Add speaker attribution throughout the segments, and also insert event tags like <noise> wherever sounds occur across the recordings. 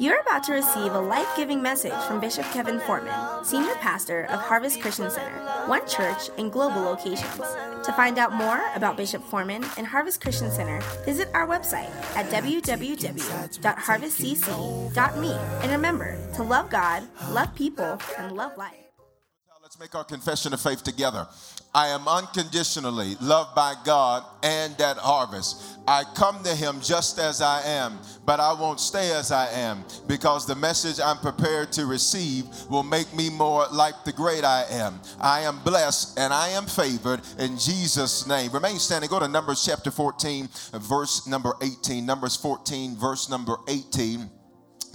Speaker 1: You're about to receive a life giving message from Bishop Kevin Foreman, Senior Pastor of Harvest Christian Center, one church in global locations. To find out more about Bishop Foreman and Harvest Christian Center, visit our website at www.harvestcc.me. And remember to love God, love people, and love life.
Speaker 2: Let's make our confession of faith together. I am unconditionally loved by God and at harvest. I come to Him just as I am, but I won't stay as I am because the message I'm prepared to receive will make me more like the great I am. I am blessed and I am favored in Jesus' name. Remain standing. Go to Numbers chapter 14, verse number 18. Numbers 14, verse number 18.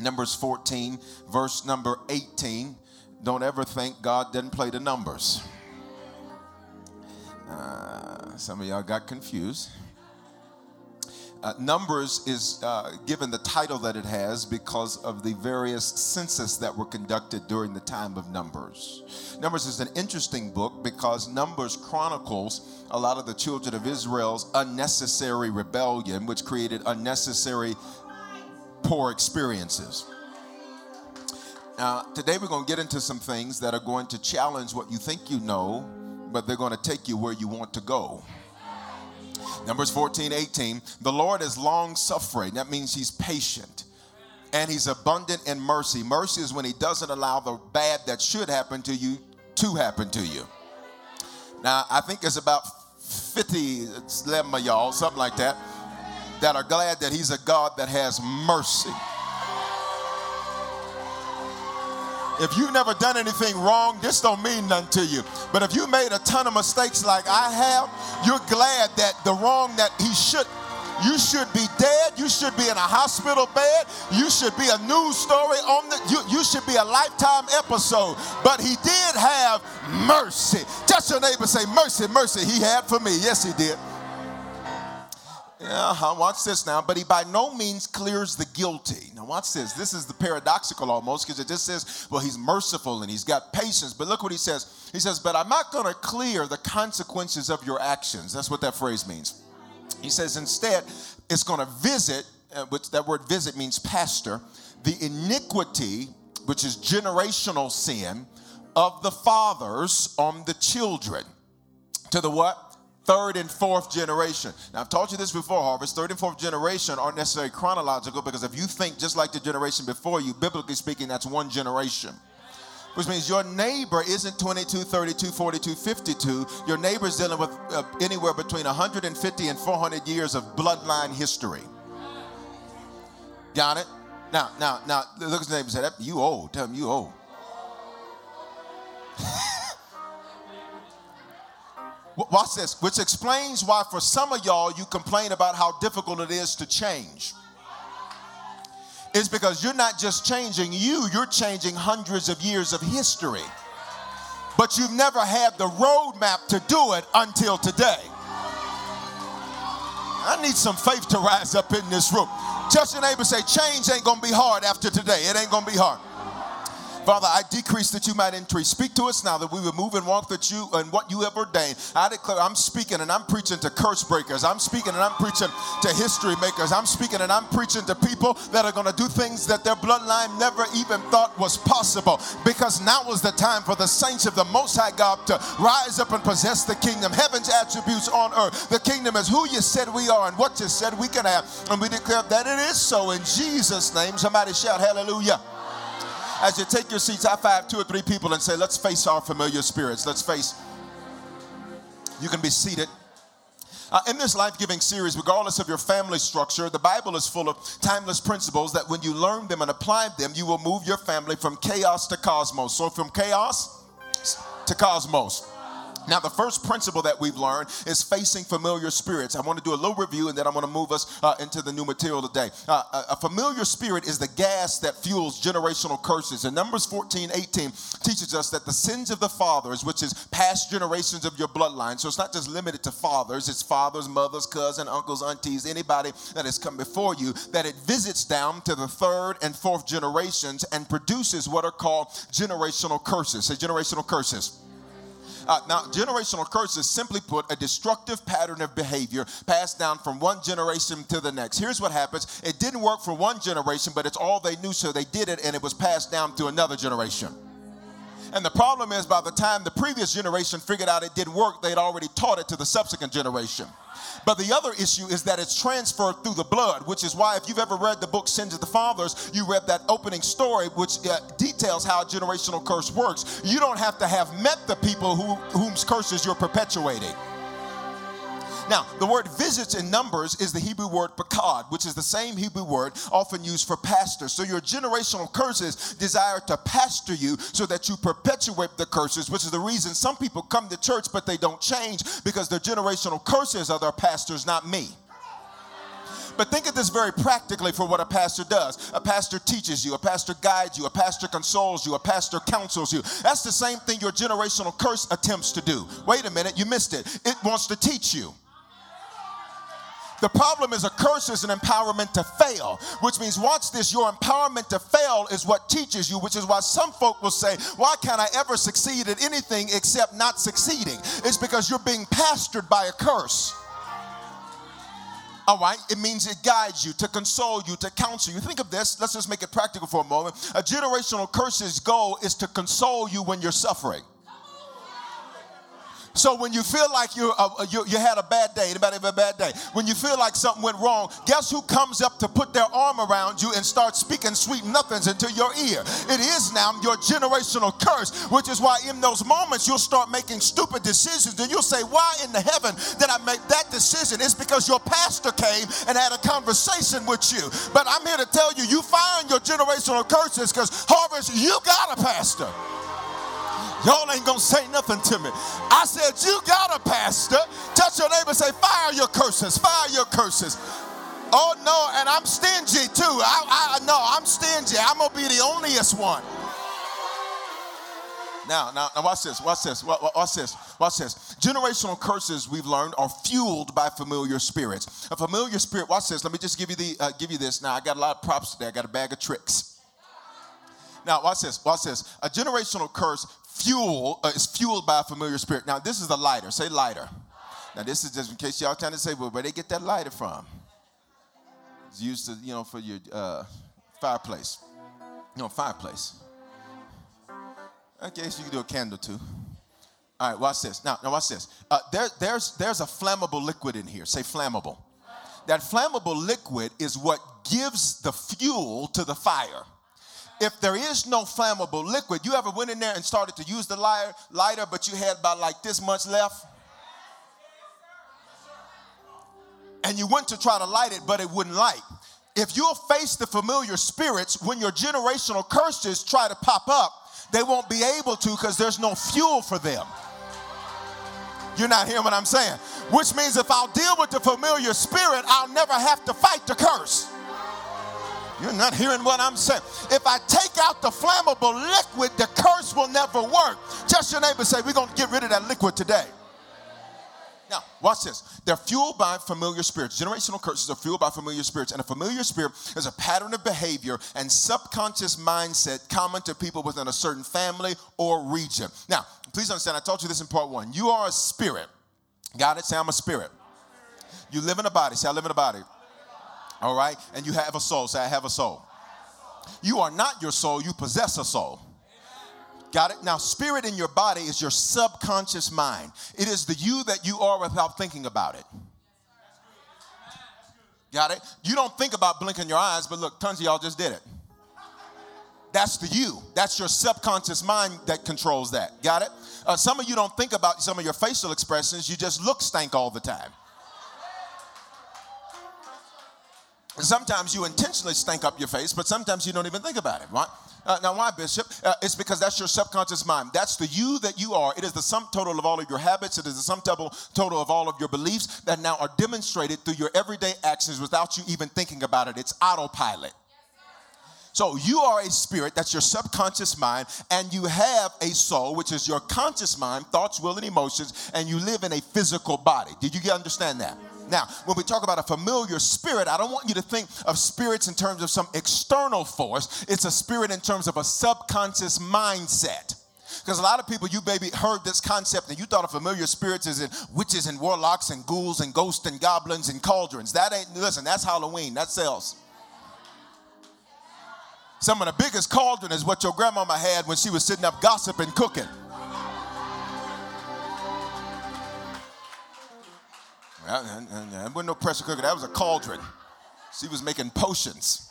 Speaker 2: Numbers 14, verse number 18. Don't ever think God didn't play the numbers. Uh, some of y'all got confused. Uh, Numbers is uh, given the title that it has because of the various census that were conducted during the time of Numbers. Numbers is an interesting book because Numbers chronicles a lot of the children of Israel's unnecessary rebellion, which created unnecessary poor experiences. Now, today we're going to get into some things that are going to challenge what you think you know, but they're going to take you where you want to go. Numbers 14, 18. The Lord is long suffering. That means he's patient. And he's abundant in mercy. Mercy is when he doesn't allow the bad that should happen to you to happen to you. Now, I think it's about 50 of y'all, something like that, that are glad that he's a God that has mercy. If you've never done anything wrong, this don't mean nothing to you. But if you made a ton of mistakes like I have, you're glad that the wrong that he should you should be dead. You should be in a hospital bed. You should be a news story on the you, you should be a lifetime episode. But he did have mercy. Just your neighbor say, mercy, mercy, he had for me. Yes, he did. Uh-huh. watch this now. But he by no means clears the guilty. Now, watch this. This is the paradoxical almost because it just says, well, he's merciful and he's got patience. But look what he says. He says, but I'm not going to clear the consequences of your actions. That's what that phrase means. He says, instead, it's going to visit, uh, which that word visit means pastor, the iniquity, which is generational sin, of the fathers on the children. To the what? Third and fourth generation. Now, I've taught you this before, Harvest. Third and fourth generation aren't necessarily chronological because if you think just like the generation before you, biblically speaking, that's one generation. Which means your neighbor isn't 22, 32, 42, 52. Your neighbor's dealing with uh, anywhere between 150 and 400 years of bloodline history. Got it? Now, now, now, look at the neighbor and say, You old. Tell him you old. <laughs> Watch this, which explains why for some of y'all you complain about how difficult it is to change. It's because you're not just changing you, you're changing hundreds of years of history. But you've never had the roadmap to do it until today. I need some faith to rise up in this room. Just your neighbor say, change ain't gonna be hard after today. It ain't gonna be hard. Father, I decrease that you might increase. Speak to us now that we would move and walk that you and what you have ordained. I declare I'm speaking and I'm preaching to curse breakers. I'm speaking and I'm preaching to history makers. I'm speaking and I'm preaching to people that are going to do things that their bloodline never even thought was possible. Because now is the time for the saints of the Most High God to rise up and possess the kingdom. Heaven's attributes on earth. The kingdom is who you said we are and what you said we can have. And we declare that it is so in Jesus' name. Somebody shout hallelujah. As you take your seats, high five two or three people and say, Let's face our familiar spirits. Let's face. You can be seated. Uh, in this life giving series, regardless of your family structure, the Bible is full of timeless principles that when you learn them and apply them, you will move your family from chaos to cosmos. So, from chaos to cosmos. Now, the first principle that we've learned is facing familiar spirits. I want to do a little review and then I'm going to move us uh, into the new material today. Uh, a, familiar spirit is the gas that fuels generational curses. And Numbers 14, 18 teaches us that the sins of the fathers, which is past generations of your bloodline, so it's not just limited to fathers, it's fathers, mothers, cousins, uncles, aunties, anybody that has come before you, that it visits down to the third and fourth generations and produces what are called generational curses. Say generational curses. Uh, now, generational curses, simply put, a destructive pattern of behavior passed down from one generation to the next. Here's what happens it didn't work for one generation, but it's all they knew, so they did it, and it was passed down to another generation. And the problem is, by the time the previous generation figured out it didn't work, they'd already taught it to the subsequent generation. But the other issue is that it's transferred through the blood, which is why if you've ever read the book Sins of the Fathers, you read that opening story, which uh, details how a generational curse works. You don't have to have met the people who, whose curses you're perpetuating. Now, the word visits in Numbers is the Hebrew word pakad, which is the same Hebrew word often used for pastor. So your generational curses desire to pastor you so that you perpetuate the curses, which is the reason some people come to church but they don't change because their generational curses are their pastors, not me. But think of this very practically for what a pastor does. A pastor teaches you, a pastor guides you, a pastor consoles you, a pastor counsels you. That's the same thing your generational curse attempts to do. Wait a minute, you missed it. It wants to teach you. The problem is a curse is an empowerment to fail, which means, watch this, your empowerment to fail is what teaches you, which is why some folk will say, Why can't I ever succeed at anything except not succeeding? It's because you're being pastored by a curse. All right, it means it guides you, to console you, to counsel you. Think of this, let's just make it practical for a moment. A generational curse's goal is to console you when you're suffering. So when you feel like you uh, you, you had a bad day, anybody have a bad day? When you feel like something went wrong, guess who comes up to put their arm around you and start speaking sweet nothings into your ear? It is now your generational curse, which is why in those moments you'll start making stupid decisions and you'll say, Why in the heaven did I make that decision? It's because your pastor came and had a conversation with you. But I'm here to tell you, you find your generational curses because Harvest, you got a pastor. Y'all ain't gonna say nothing to me. I said, You got a pastor. Touch your neighbor say, Fire your curses, fire your curses. Oh no, and I'm stingy too. I, I no, I'm stingy. I'm gonna be the onlyest one. Now, now, now, watch this. Watch this. Watch this. Watch this. Generational curses we've learned are fueled by familiar spirits. A familiar spirit. Watch this. Let me just give you the uh, give you this. Now, I got a lot of props today. I got a bag of tricks. Now, watch this. Watch this. A generational curse fuel uh, is fueled by a familiar spirit. Now, this is the lighter. Say lighter. Now, this is just in case y'all trying to say, well, where they get that lighter from? It's used to, you know, for your uh, fireplace. You know, fireplace. I guess you can do a candle too. All right, watch this. Now, now watch this. Uh, there, there's, there's a flammable liquid in here. Say flammable. That flammable liquid is what gives the fuel to the fire if there is no flammable liquid, you ever went in there and started to use the lighter, but you had about like this much left? And you went to try to light it, but it wouldn't light. If you'll face the familiar spirits, when your generational curses try to pop up, they won't be able to because there's no fuel for them. You're not hearing what I'm saying? Which means if I'll deal with the familiar spirit, I'll never have to fight the curse. You're not hearing what I'm saying. If I take out the flammable liquid, the curse will never work. Just your neighbor say, We're going to get rid of that liquid today. Now, watch this. They're fueled by familiar spirits. Generational curses are fueled by familiar spirits, and a familiar spirit is a pattern of behavior and subconscious mindset common to people within a certain family or region. Now, please understand, I told you this in part one. You are a spirit. Got it? Say, I'm a spirit. You live in a body. Say, I live in a body. All right? And you have a soul. Say, I have a soul. You are not your soul, you possess a soul. Got it? Now, spirit in your body is your subconscious mind. It is the you that you are without thinking about it. Got it? You don't think about blinking your eyes, but look, tons of y'all just did it. That's the you. That's your subconscious mind that controls that. Got it? Uh, some of you don't think about some of your facial expressions, you just look stank all the time. Sometimes you intentionally stank up your face, but sometimes you don't even think about it, right? Uh, now, why, Bishop? Uh, it's because that's your subconscious mind. That's the you that you are. It is the sum total of all of your habits. It is the sum total, total of all of your beliefs that now are demonstrated through your everyday actions without you even thinking about it. It's autopilot. So you are a spirit, that's your subconscious mind, and you have a soul, which is your conscious mind, thoughts, will, and emotions, and you live in a physical body. Did you understand that? Now, when we talk about a familiar spirit, I don't want you to think of spirits in terms of some external force. It's a spirit in terms of a subconscious mindset. Because a lot of people, you maybe heard this concept and you thought of familiar spirits as in witches and warlocks and ghouls and ghosts and goblins and cauldrons. That ain't, listen, that's Halloween. That sells. Some of the biggest cauldron is what your grandmama had when she was sitting up gossiping, cooking. That wasn't no pressure cooker, that was a cauldron. She was making potions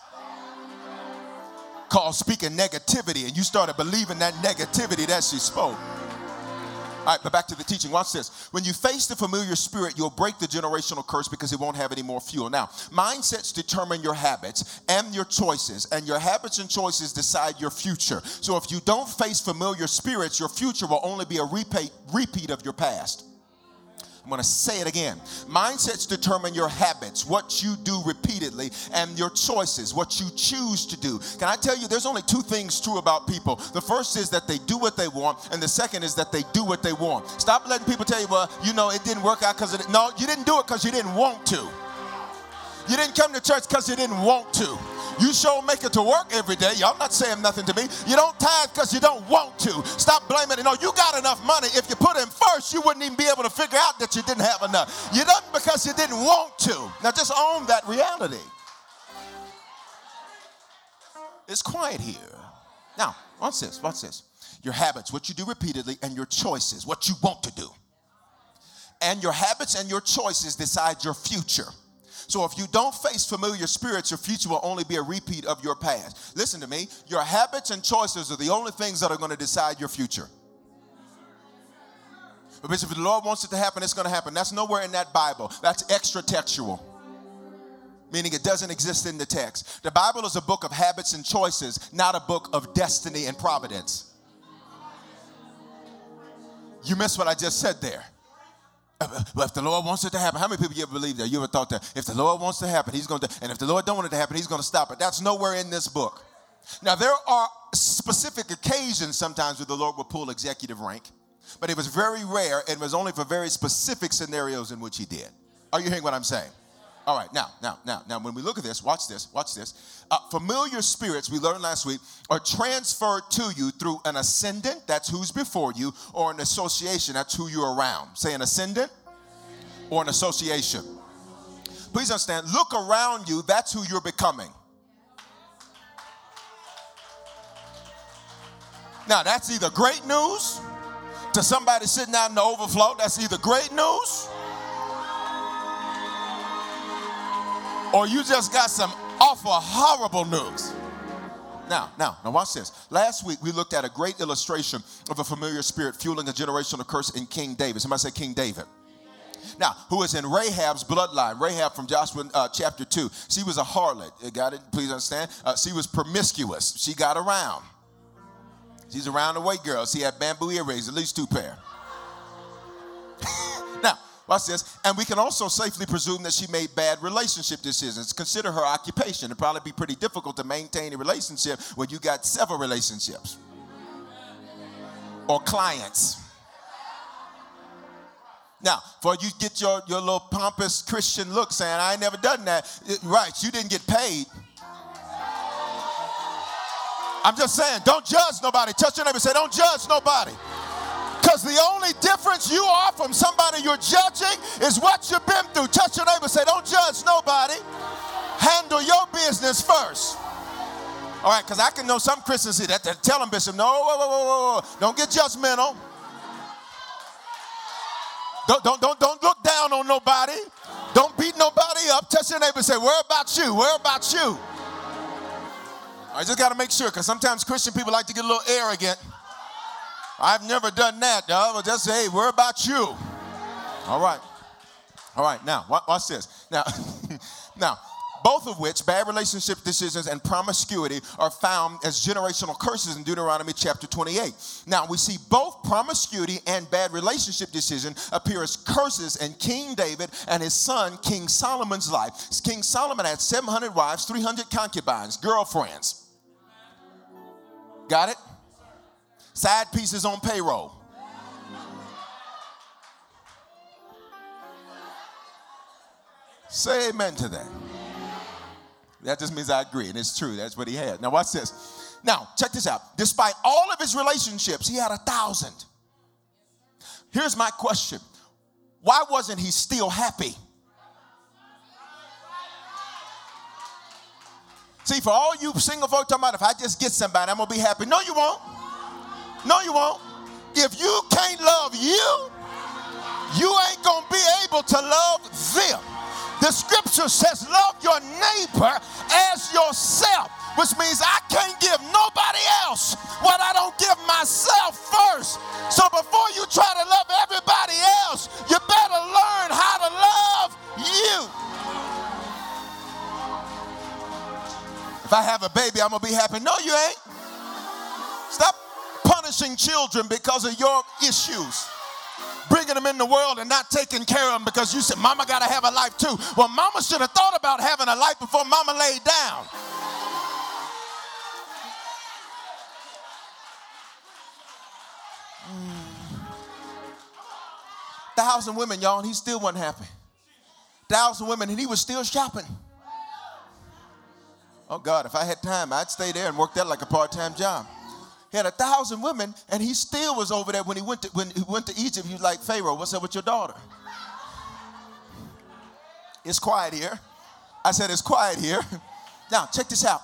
Speaker 2: called speaking negativity, and you started believing that negativity that she spoke. All right, but back to the teaching. Watch this. When you face the familiar spirit, you'll break the generational curse because it won't have any more fuel. Now, mindsets determine your habits and your choices, and your habits and choices decide your future. So if you don't face familiar spirits, your future will only be a repeat, repeat of your past. I'm going to say it again. Mindsets determine your habits, what you do repeatedly, and your choices, what you choose to do. Can I tell you, there's only two things true about people. The first is that they do what they want, and the second is that they do what they want. Stop letting people tell you, well, you know, it didn't work out because it. No, you didn't do it because you didn't want to. You didn't come to church because you didn't want to. You sure make it to work every day. Y'all not saying nothing to me. You don't tithe because you don't want to. Stop blaming it. No, you got enough money. If you put in first, you wouldn't even be able to figure out that you didn't have enough. You done because you didn't want to. Now just own that reality. It's quiet here. Now, watch this, watch this. Your habits, what you do repeatedly, and your choices, what you want to do. And your habits and your choices decide your future. So if you don't face familiar spirits, your future will only be a repeat of your past. Listen to me. Your habits and choices are the only things that are going to decide your future. But if the Lord wants it to happen, it's going to happen. That's nowhere in that Bible. That's extra textual. Meaning it doesn't exist in the text. The Bible is a book of habits and choices, not a book of destiny and providence. You missed what I just said there. If the Lord wants it to happen, how many people you ever believe that? You ever thought that if the Lord wants to happen, He's going to, and if the Lord don't want it to happen, He's going to stop it. That's nowhere in this book. Now there are specific occasions sometimes where the Lord will pull executive rank, but it was very rare and was only for very specific scenarios in which He did. Are you hearing what I'm saying? All right, now, now, now, now, when we look at this, watch this, watch this. Uh, familiar spirits, we learned last week, are transferred to you through an ascendant, that's who's before you, or an association, that's who you're around. Say an ascendant or an association. Please understand, look around you, that's who you're becoming. Now, that's either great news to somebody sitting out in the overflow, that's either great news or you just got some awful horrible news. Now, now, now watch this. Last week we looked at a great illustration of a familiar spirit fueling a generational curse in King David. Somebody say King David. Now, who is in Rahab's bloodline? Rahab from Joshua uh, chapter 2. She was a harlot. Got it? Please understand. Uh, she was promiscuous. She got around. She's around the way girl. She had bamboo earrings, at least two pair. <laughs> Watch this. And we can also safely presume that she made bad relationship decisions. Consider her occupation. It'd probably be pretty difficult to maintain a relationship when you got several relationships or clients. Now, before you get your, your little pompous Christian look saying, I ain't never done that, it- right, you didn't get paid. I'm just saying, don't judge nobody. Touch your neighbor say, don't judge nobody. Because the only difference you are from somebody you're judging is what you've been through. Touch your neighbor say, don't judge nobody. Handle your business first. All right, because I can know some Christians that. They tell them, Bishop, no, whoa, whoa, whoa. don't get judgmental. Don't, don't, don't, don't look down on nobody. Don't beat nobody up. Touch your neighbor and say, where about you? Where about you? I just got to make sure because sometimes Christian people like to get a little arrogant. I've never done that. No, but just say, hey, where about you? All right. All right. Now, watch this. Now, <laughs> now, both of which, bad relationship decisions and promiscuity, are found as generational curses in Deuteronomy chapter 28. Now, we see both promiscuity and bad relationship decision appear as curses in King David and his son, King Solomon's life. King Solomon had 700 wives, 300 concubines, girlfriends. Got it? Side pieces on payroll. Say amen to that. That just means I agree, and it's true. That's what he had. Now, watch this. Now, check this out. Despite all of his relationships, he had a thousand. Here's my question Why wasn't he still happy? See, for all you single folk talking about, if I just get somebody, I'm gonna be happy. No, you won't. No, you won't. If you can't love you, you ain't gonna be able to love them. The scripture says, Love your neighbor as yourself, which means I can't give nobody else what I don't give myself first. So before you try to love everybody else, you better learn how to love you. If I have a baby, I'm gonna be happy. No, you ain't. Stop punishing children because of your issues. Bringing them in the world and not taking care of them because you said, Mama gotta have a life too. Well, Mama should have thought about having a life before Mama laid down. Thousand women, y'all, and he still wasn't happy. Thousand women, and he was still shopping. Oh God, if I had time, I'd stay there and work that like a part-time job. He had a thousand women, and he still was over there when he went to when he went to Egypt. He was like, Pharaoh, what's up with your daughter? It's quiet here. I said, it's quiet here. <laughs> Now, check this out.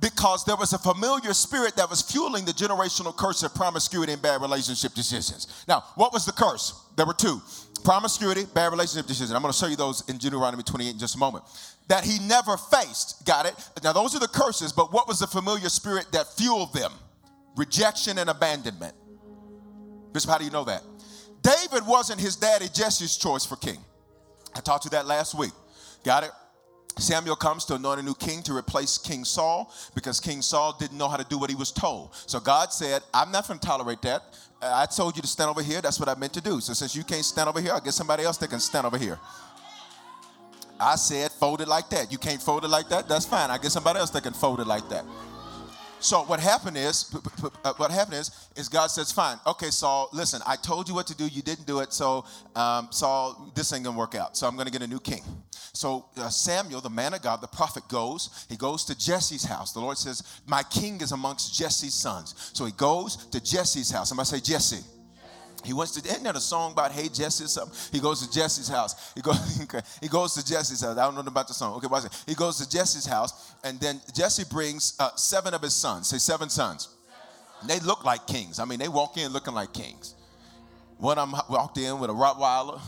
Speaker 2: Because there was a familiar spirit that was fueling the generational curse of promiscuity and bad relationship decisions. Now, what was the curse? There were two promiscuity, bad relationship decisions. I'm going to show you those in Deuteronomy 28 in just a moment. That he never faced. Got it? Now, those are the curses, but what was the familiar spirit that fueled them? Rejection and abandonment. Bishop, how do you know that? David wasn't his daddy Jesse's choice for king. I taught you that last week. Got it? Samuel comes to anoint a new king to replace King Saul because King Saul didn't know how to do what he was told. So God said, I'm not going to tolerate that. I told you to stand over here. That's what I meant to do. So since you can't stand over here, I'll get somebody else that can stand over here. I said, fold it like that. You can't fold it like that? That's fine. I get somebody else that can fold it like that. So what happened is, uh, what happened is, is God says, fine, okay, Saul, listen, I told you what to do, you didn't do it, so um, Saul, this ain't gonna work out. So I'm gonna get a new king. So uh, Samuel, the man of God, the prophet, goes. He goes to Jesse's house. The Lord says, my king is amongst Jesse's sons. So he goes to Jesse's house. Somebody say Jesse. He wants to. Isn't that a song about Hey Jesse or something? He goes to Jesse's house. He goes. <laughs> he goes to Jesse's house. I don't know about the song. Okay, watch it. He goes to Jesse's house, and then Jesse brings uh, seven of his sons. Say seven sons. And they look like kings. I mean, they walk in looking like kings. One of them walked in with a Rottweiler.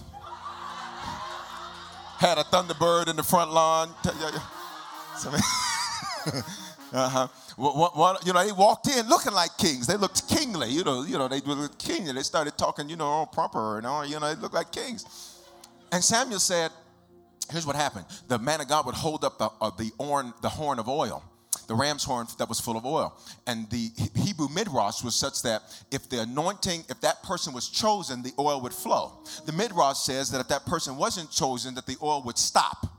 Speaker 2: Had a Thunderbird in the front lawn. <laughs> <laughs> uh-huh. One, one, you know, they walked in looking like kings. They looked kingly. You know, you know, they looked kingly. They started talking, you know, all proper and all, you know, they looked like kings. And Samuel said, here's what happened. The man of God would hold up the, uh, the, horn, the horn of oil, the ram's horn that was full of oil. And the Hebrew midrash was such that if the anointing, if that person was chosen, the oil would flow. The midrash says that if that person wasn't chosen, that the oil would stop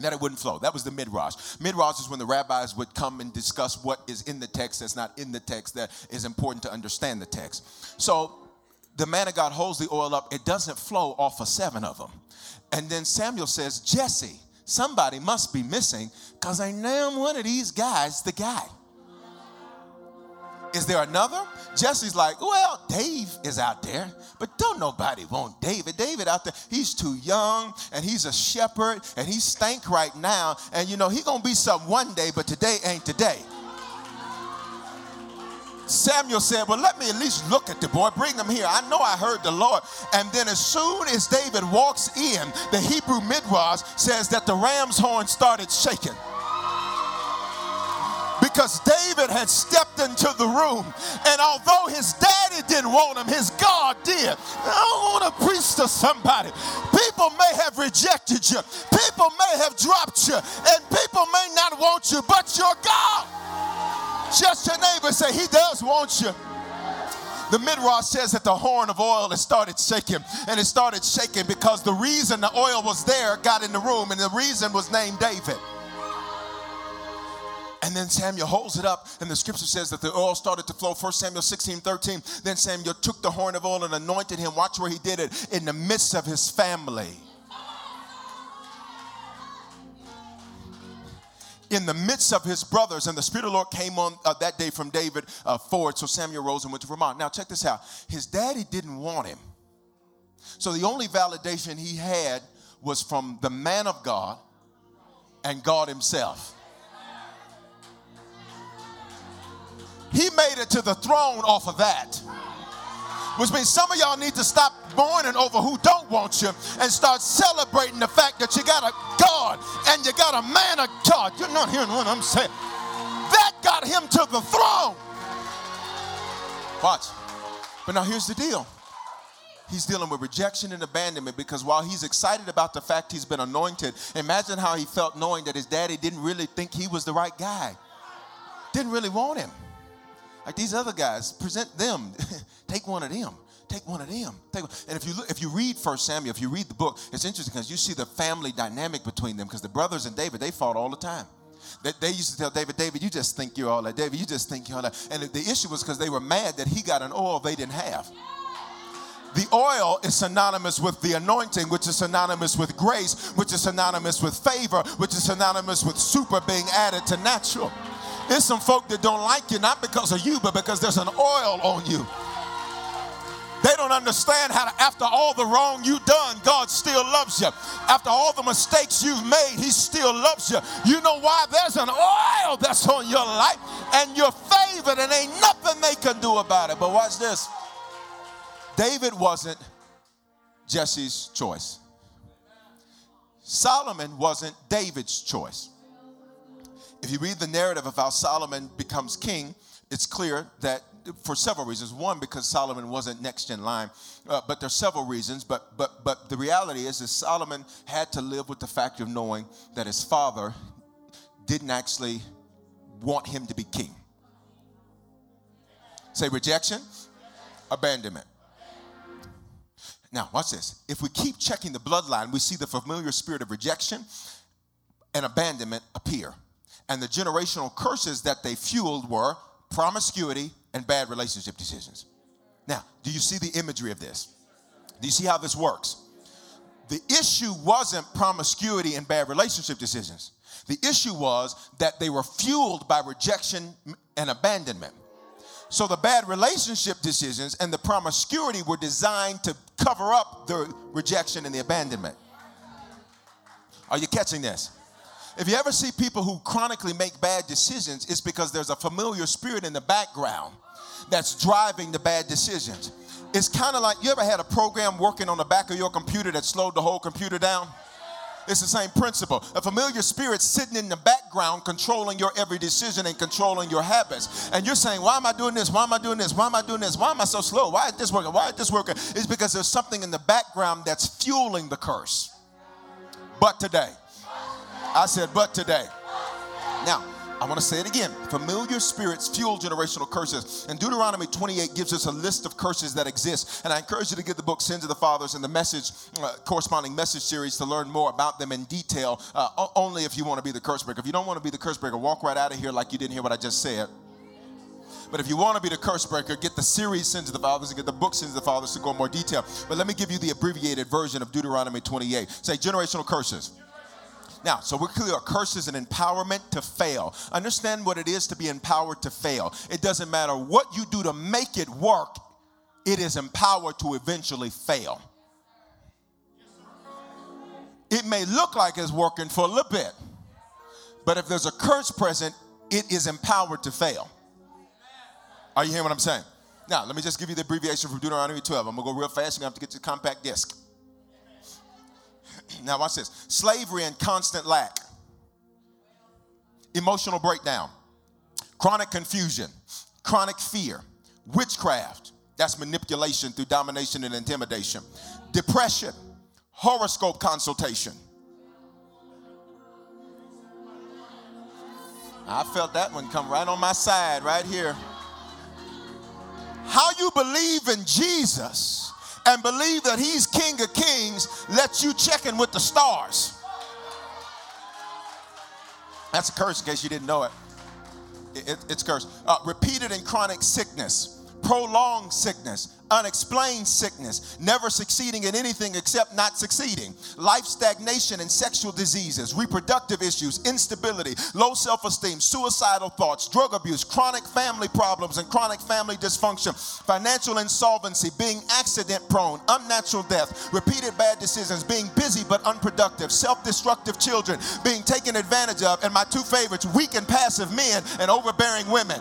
Speaker 2: that it wouldn't flow. That was the midrash. Midrash is when the rabbis would come and discuss what is in the text that's not in the text that is important to understand the text. So the man of God holds the oil up, it doesn't flow off of seven of them. And then Samuel says, Jesse, somebody must be missing because I know one of these guys the guy. Is there another? Jesse's like, well, Dave is out there, but don't nobody want David. David out there, he's too young and he's a shepherd and he stank right now. And you know, he gonna be something one day, but today ain't today. Samuel said, Well, let me at least look at the boy. Bring him here. I know I heard the Lord. And then, as soon as David walks in, the Hebrew Midrash says that the ram's horn started shaking because David had stepped into the room. And although his daddy didn't want him, his God did. I want to preach to somebody. People may have rejected you, people may have dropped you, and people may not want you, but your God. Just your neighbor say, He does want you. The Midrash says that the horn of oil has started shaking, and it started shaking because the reason the oil was there got in the room, and the reason was named David. And then Samuel holds it up, and the scripture says that the oil started to flow. 1 Samuel 16, 13. Then Samuel took the horn of oil and anointed him. Watch where he did it in the midst of his family. in the midst of his brothers, and the Spirit of the Lord came on uh, that day from David uh, forward. So Samuel rose and went to Ramah. Now, check this out. His daddy didn't want him. So the only validation he had was from the man of God and God himself. He made it to the throne off of that. Which means some of y'all need to stop mourning over who don't want you and start celebrating the fact that you got a God and you got a man of God. You're not hearing what I'm saying. That got him to the throne. Watch. But now here's the deal. He's dealing with rejection and abandonment because while he's excited about the fact he's been anointed, imagine how he felt knowing that his daddy didn't really think he was the right guy. Didn't really want him. Like these other guys, present them. <laughs> Take one of them. Take one of them. Take one. And if you look, if you read First Samuel, if you read the book, it's interesting because you see the family dynamic between them. Because the brothers and David, they fought all the time. They, they, used to tell David, David, you just think you're all that. David, you just think you're all that. And the issue was because they were mad that he got an oil they didn't have. The oil is synonymous with the anointing, which is synonymous with grace, which is synonymous with favor, which is synonymous with super being added to natural. There's some folk that don't like you, not because of you, but because there's an oil on you. They don't understand how to, after all the wrong you've done, God still loves you. After all the mistakes you've made, He still loves you. You know why? There's an oil that's on your life and you're favored, and ain't nothing they can do about it. But watch this David wasn't Jesse's choice, Solomon wasn't David's choice. If you read the narrative of how Solomon becomes king, it's clear that for several reasons. One, because Solomon wasn't next in line, uh, but there's several reasons. But but but the reality is, is Solomon had to live with the fact of knowing that his father didn't actually want him to be king. Say rejection, abandonment. Now, watch this. If we keep checking the bloodline, we see the familiar spirit of rejection and abandonment appear. And the generational curses that they fueled were promiscuity and bad relationship decisions. Now, do you see the imagery of this? Do you see how this works? The issue wasn't promiscuity and bad relationship decisions. The issue was that they were fueled by rejection and abandonment. So the bad relationship decisions and the promiscuity were designed to cover up the rejection and the abandonment. Are you catching this? If you ever see people who chronically make bad decisions, it's because there's a familiar spirit in the background that's driving the bad decisions. It's kind of like you ever had a program working on the back of your computer that slowed the whole computer down? It's the same principle. A familiar spirit sitting in the background controlling your every decision and controlling your habits. And you're saying, Why am I doing this? Why am I doing this? Why am I doing this? Why am I so slow? Why is this working? Why is this working? It's because there's something in the background that's fueling the curse. But today, I said, but today. Now, I want to say it again. Familiar spirits fuel generational curses. And Deuteronomy 28 gives us a list of curses that exist. And I encourage you to get the book Sins of the Fathers and the message, uh, corresponding message series to learn more about them in detail, uh, only if you want to be the curse breaker. If you don't want to be the curse breaker, walk right out of here like you didn't hear what I just said. But if you want to be the curse breaker, get the series Sins of the Fathers and get the book Sins of the Fathers to go in more detail. But let me give you the abbreviated version of Deuteronomy 28. Say generational curses. Now, so we're clear curse is an empowerment to fail. Understand what it is to be empowered to fail. It doesn't matter what you do to make it work, it is empowered to eventually fail. It may look like it's working for a little bit, but if there's a curse present, it is empowered to fail. Are you hearing what I'm saying? Now, let me just give you the abbreviation from Deuteronomy 12. I'm gonna go real fast. You're gonna have to get to the compact disc. Now, watch this. Slavery and constant lack, emotional breakdown, chronic confusion, chronic fear, witchcraft. That's manipulation through domination and intimidation, depression, horoscope consultation. I felt that one come right on my side, right here. How you believe in Jesus and believe that He's King of Kings lets you check in with the stars. That's a curse in case you didn't know it. it, it it's cursed. Uh, repeated and chronic sickness prolonged sickness, unexplained sickness, never succeeding in anything except not succeeding, life stagnation and sexual diseases, reproductive issues, instability, low self esteem, suicidal thoughts, drug abuse, chronic family problems and chronic family dysfunction, financial insolvency, being accident prone, unnatural death, repeated bad decisions, being busy but unproductive, self destructive children, being taken advantage of, and my two favorites, weak and passive men and overbearing women.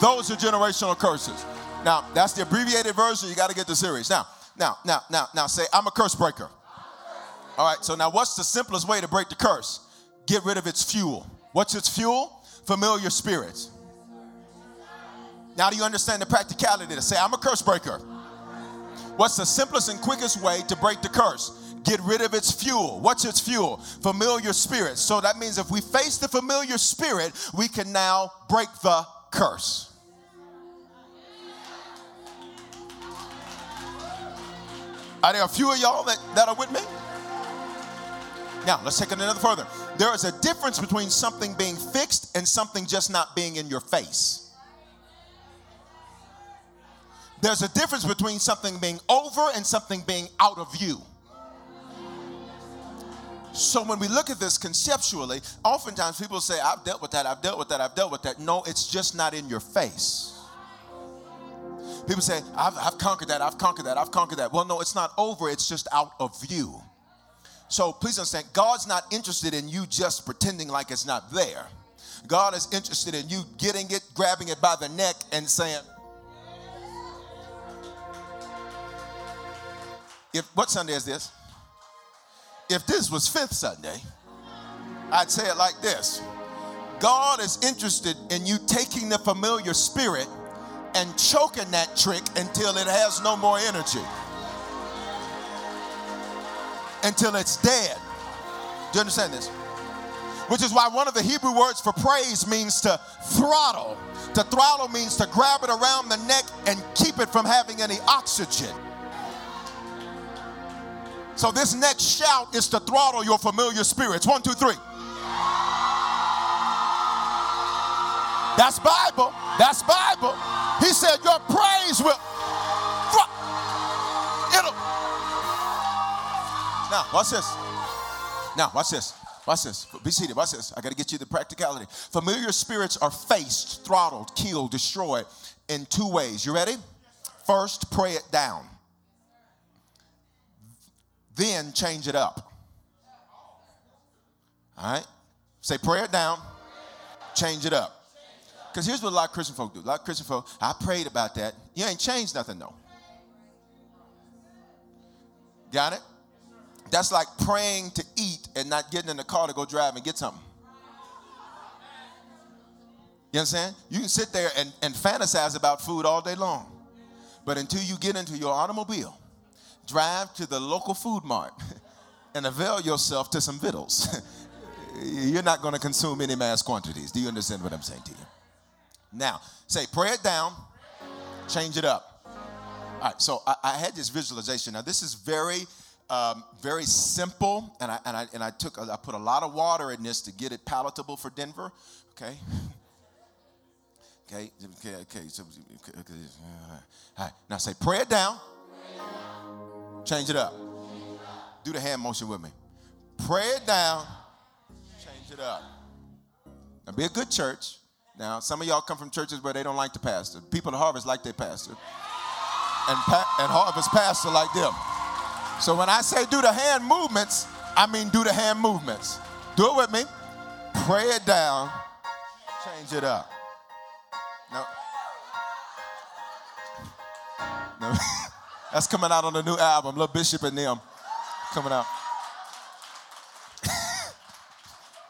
Speaker 2: Those are generational curses. Now, that's the abbreviated version. You got to get the series. Now, now, now, now, now say, I'm a curse breaker. All right, so now what's the simplest way to break the curse? Get rid of its fuel. What's its fuel? Familiar spirits. Now, do you understand the practicality to say, I'm a curse breaker? What's the simplest and quickest way to break the curse? Get rid of its fuel. What's its fuel? Familiar spirits. So that means if we face the familiar spirit, we can now break the curse. Are there a few of y'all that, that are with me? Now, let's take it another further. There is a difference between something being fixed and something just not being in your face. There's a difference between something being over and something being out of view. So when we look at this conceptually, oftentimes people say, I've dealt with that, I've dealt with that, I've dealt with that. No, it's just not in your face. People say, I've, I've conquered that, I've conquered that, I've conquered that. Well, no, it's not over, it's just out of view. So please understand, God's not interested in you just pretending like it's not there. God is interested in you getting it, grabbing it by the neck, and saying, if what Sunday is this? If this was fifth Sunday, I'd say it like this God is interested in you taking the familiar spirit and choking that trick until it has no more energy. Until it's dead. Do you understand this? Which is why one of the Hebrew words for praise means to throttle. To throttle means to grab it around the neck and keep it from having any oxygen. So, this next shout is to throttle your familiar spirits. One, two, three. That's Bible. That's Bible. He said, Your praise will. It'll. Now, watch this. Now, watch this. Watch this. Be seated. Watch this. I got to get you the practicality. Familiar spirits are faced, throttled, killed, destroyed in two ways. You ready? First, pray it down. Then change it up. All right? Say, pray it down, change it up. Because here's what a lot of Christian folk do. A lot of Christian folk, I prayed about that. You ain't changed nothing though. Got it? That's like praying to eat and not getting in the car to go drive and get something. You understand? You can sit there and, and fantasize about food all day long. But until you get into your automobile, drive to the local food mart <laughs> and avail yourself to some victuals, <laughs> you're not going to consume any mass quantities. Do you understand what I'm saying to you? Now, say, pray it down, change it up. All right, so I, I had this visualization. Now, this is very, um, very simple, and I, and, I, and I took, I put a lot of water in this to get it palatable for Denver, okay? Okay, okay, okay. So, okay, okay. All right. Now say, pray it down. Change it up. Do the hand motion with me. Pray it down. Change it up. Now be a good church. Now, some of y'all come from churches where they don't like the pastor. People at Harvest like their pastor. And, pa- and Harvest pastor like them. So when I say do the hand movements, I mean do the hand movements. Do it with me. Pray it down. Change it up. No. No. <laughs> That's coming out on the new album, Little Bishop and them. Coming out. <laughs>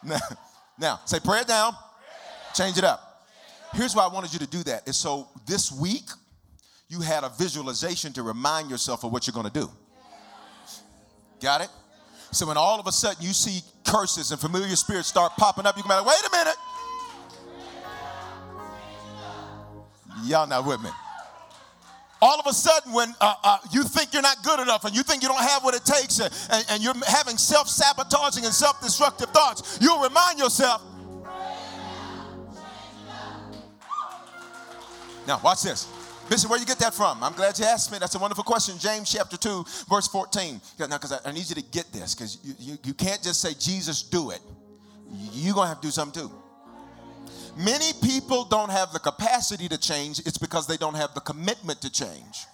Speaker 2: now, now, say pray it down. Change it up. Here's why I wanted you to do that. Is so this week you had a visualization to remind yourself of what you're going to do. Got it? So when all of a sudden you see curses and familiar spirits start popping up, you can be like, wait a minute. Y'all not with me. All of a sudden, when uh, uh, you think you're not good enough and you think you don't have what it takes, and, and, and you're having self sabotaging and self destructive thoughts, you'll remind yourself. Now, watch this. Bishop, where you get that from? I'm glad you asked me. That's a wonderful question. James chapter 2, verse 14. Now, because I, need you to get this, because you, you, you can't just say, Jesus, do it. You're going to have to do something too. Many people don't have the capacity to change, it's because they don't have the commitment to change.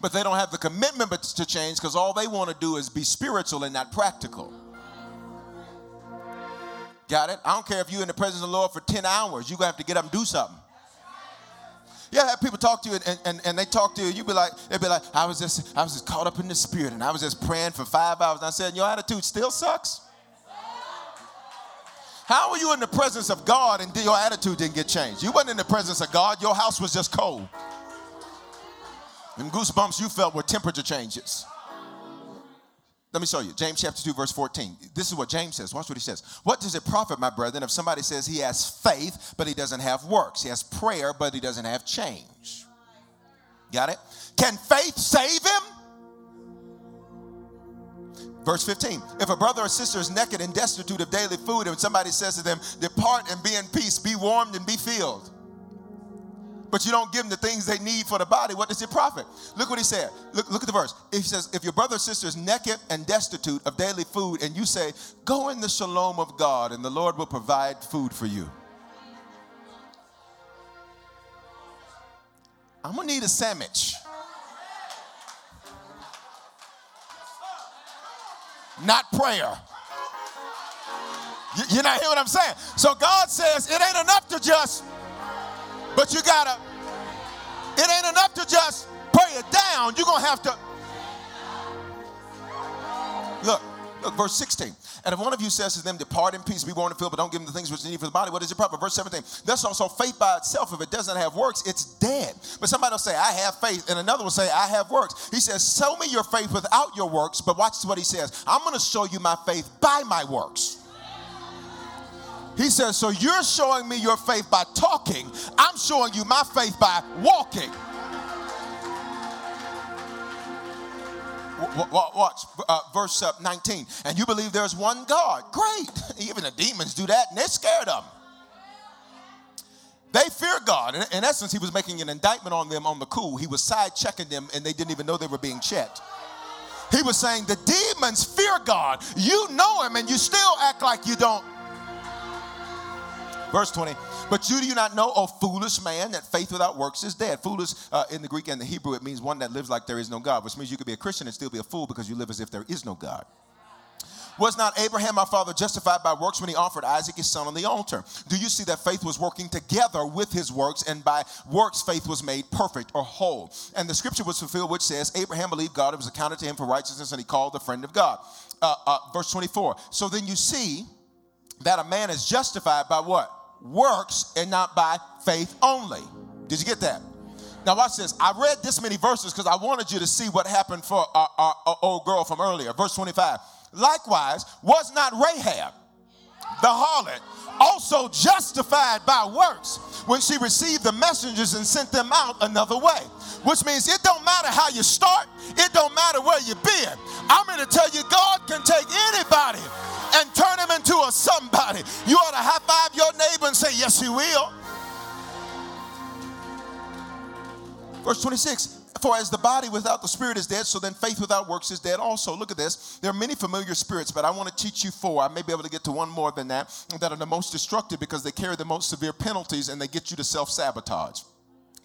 Speaker 2: But they don't have the commitment to change because all they want to do is be spiritual and not practical. Got it? I don't care if you're in the presence of the Lord for 10 hours, you're going to have to get up and do something. Yeah, have people talk to you and, and, and they talk to you, You'd be like, they'd be like, I was just I was just caught up in the spirit and I was just praying for five hours. And I said, Your attitude still sucks. How were you in the presence of God and your attitude didn't get changed? You wasn't in the presence of God, your house was just cold. And goosebumps you felt were temperature changes. Let me show you. James chapter 2, verse 14. This is what James says. Watch what he says. What does it profit, my brethren, if somebody says he has faith, but he doesn't have works? He has prayer, but he doesn't have change. Got it? Can faith save him? Verse 15, if a brother or sister is naked and destitute of daily food, and somebody says to them, Depart and be in peace, be warmed and be filled. But you don't give them the things they need for the body, what does it profit? Look what he said. Look, look at the verse. He says, If your brother or sister is naked and destitute of daily food, and you say, Go in the shalom of God, and the Lord will provide food for you. I'm gonna need a sandwich. not prayer. You, are not hearing what I'm saying? So God says it ain't enough to just, but you gotta, it ain't enough to just pray it down. You're gonna have to. Look, look, verse 16. And if one of you says to them, Depart in peace, be warmed and filled, but don't give them the things which they need for the body, what is it proper? Verse 17. That's also faith by itself. If it doesn't have works, it's dead. But somebody will say, I have faith, and another will say, I have works. He says, Show me your faith without your works, but watch what he says. I'm going to show you my faith by my works. He says, So you're showing me your faith by talking, I'm showing you my faith by walking. Watch uh, verse uh, 19. And you believe there's one God. Great. <laughs> Even the demons do that and they're scared him. They fear God. In, essence, he was making an indictment on them on the cool. He was side checking them and they didn't even know they were being checked. He was saying, The demons fear God. You know him and you still act like you don't. Verse 20. But you do not know, O foolish man, that faith without works is dead? Foolish uh, in the Greek and the Hebrew, it means one that lives like there is no God, which means you could be a Christian and still be a fool because you live as if there is no God. Was not Abraham, our father, justified by works when he offered Isaac his son on the altar? Do you see that faith was working together with his works, and by works faith was made perfect or whole? And the scripture was fulfilled, which says, Abraham believed God, it was accounted to him for righteousness, and he called the friend of God. Uh, uh, verse 24. So then you see that a man is justified by what? works and not by faith only. Did you get that? Now, watch this. I read this many verses because I wanted you to see what happened for our, our, our, old girl from earlier. Verse 25. Likewise, was not Rahab, the harlot, also justified by works when she received the messengers and sent them out another way? Which means it don't matter how you start, it don't matter where you've been. I'm going to tell you, God can take anybody and turn him into a somebody. You ought to high five your neighbor and say, Yes, he will. Verse 26 For as the body without the spirit is dead, so then faith without works is dead also. Look at this. There are many familiar spirits, but I want to teach you four. I may be able to get to one more than that, that are the most destructive because they carry the most severe penalties and they get you to self sabotage.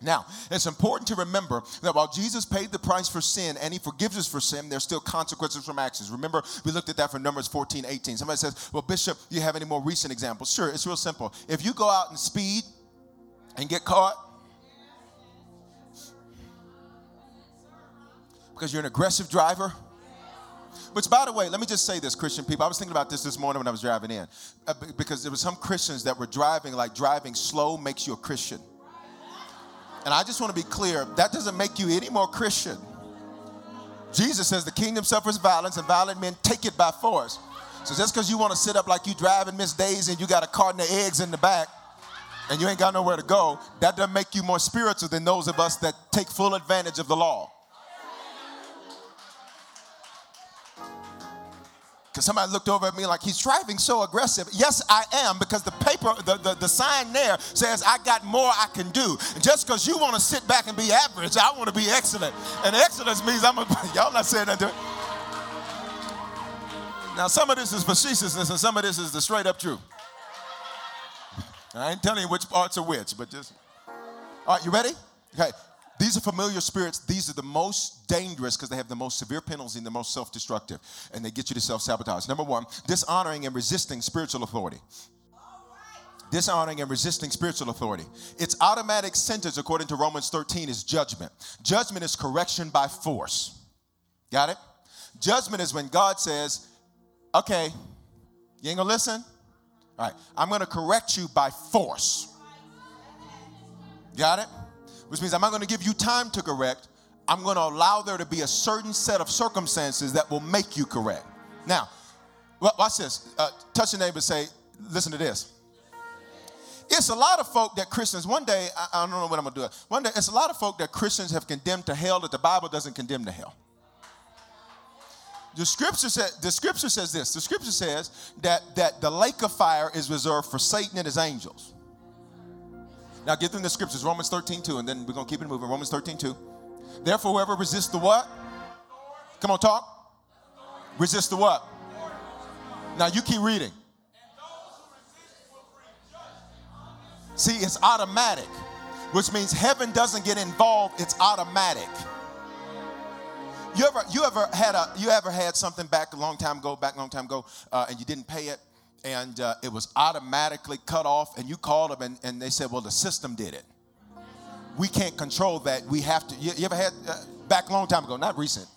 Speaker 2: Now, it's important to remember that while Jesus paid the price for sin and he forgives us for sin, there's still consequences from actions. Remember, we looked at that for Numbers 14, 18. Somebody says, Well, Bishop, do you have any more recent examples? Sure, it's real simple. If you go out and speed and get caught, because you're an aggressive driver, which, by the way, let me just say this, Christian people. I was thinking about this this morning when I was driving in, uh, because there were some Christians that were driving like driving slow makes you a Christian. And I just want to be clear that doesn't make you any more Christian. Jesus says the kingdom suffers violence, and violent men take it by force. So just because you want to sit up like you driving Miss Daisy and you got a carton of eggs in the back and you ain't got nowhere to go, that doesn't make you more spiritual than those of us that take full advantage of the law. Because somebody looked over at me like he's driving so aggressive. Yes, I am, because the paper, the, the, the sign there says I got more I can do. And just because you want to sit back and be average, I want to be excellent. And excellence means I'm a, <laughs> y'all not saying that. Now, some of this is facetiousness and some of this is the straight up truth. I ain't telling you which parts are which, but just. All right, you ready? Okay. These are familiar spirits. These are the most dangerous because they have the most severe penalties and the most self destructive. And they get you to self sabotage. Number one, dishonoring and resisting spiritual authority. Dishonoring and resisting spiritual authority. Its automatic sentence, according to Romans 13, is judgment. Judgment is correction by force. Got it? Judgment is when God says, okay, you ain't gonna listen? All right, I'm gonna correct you by force. Got it? Which means I'm not going to give you time to correct. I'm going to allow there to be a certain set of circumstances that will make you correct. Now, watch this. Uh, touch your neighbor say, listen to this. It's a lot of folk that Christians, one day, I, I don't know what I'm going to do. One day, it's a lot of folk that Christians have condemned to hell that the Bible doesn't condemn to hell. The scripture, says, the scripture says this. The scripture says that, that the lake of fire is reserved for Satan and his angels. Now get them the scriptures, Romans 13, 2, and then we're going to keep it moving. Romans 13, 2. Therefore, whoever resists the what? Come on, talk. Resist the what? Now you keep reading. See, it's automatic, which means heaven doesn't get involved, it's automatic. You ever, you ever had a, you ever had something back a long time ago, back a long time ago, uh, and you didn't pay it? And uh, it was automatically cut off and you called them and, and, they said well the system did it. We can't control that. We have to you, you ever had uh, back a long time ago not recent.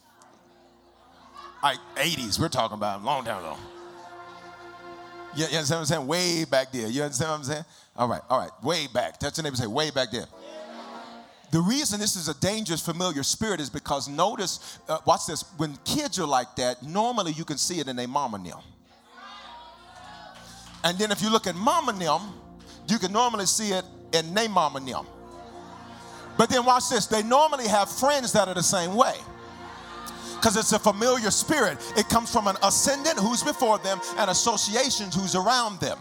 Speaker 2: Like 80s we're talking about a long time ago. You, you understand what i'm saying? Way back there. You understand what i'm saying? All right all right. Way back. Touch your neighbor say way back there. The reason this is a dangerous familiar spirit is because notice uh, watch this. When kids are like that normally you can see it in a mama now and then if you look at them, you can normally see it in them. But then watch this, they normally have friends that are the same way. Because it's a familiar spirit. It comes from an ascendant who's before them and associations who's around them.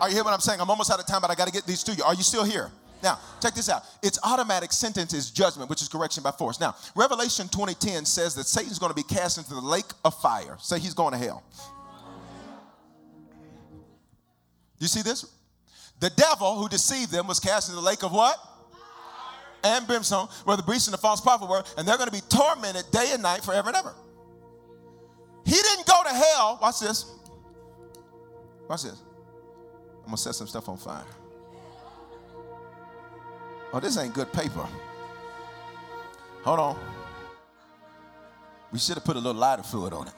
Speaker 2: Are you hear what I'm saying? I'm almost out of time, but I got to get these to you. Are you still here? Now, check this out. Its automatic sentence is judgment, which is correction by force. Now, Revelation 20:10 says that Satan's going to be cast into the lake of fire. Say he's going to hell. You see this? The devil who deceived them was cast into the lake of what? And brimstone, where the beast and the false prophet were, and they're going to be tormented day and night forever and ever. He didn't go to hell. Watch this. Watch this. I'm going to set some stuff on fire. Oh, this ain't good paper. Hold on. We should have put a little lighter fluid on it.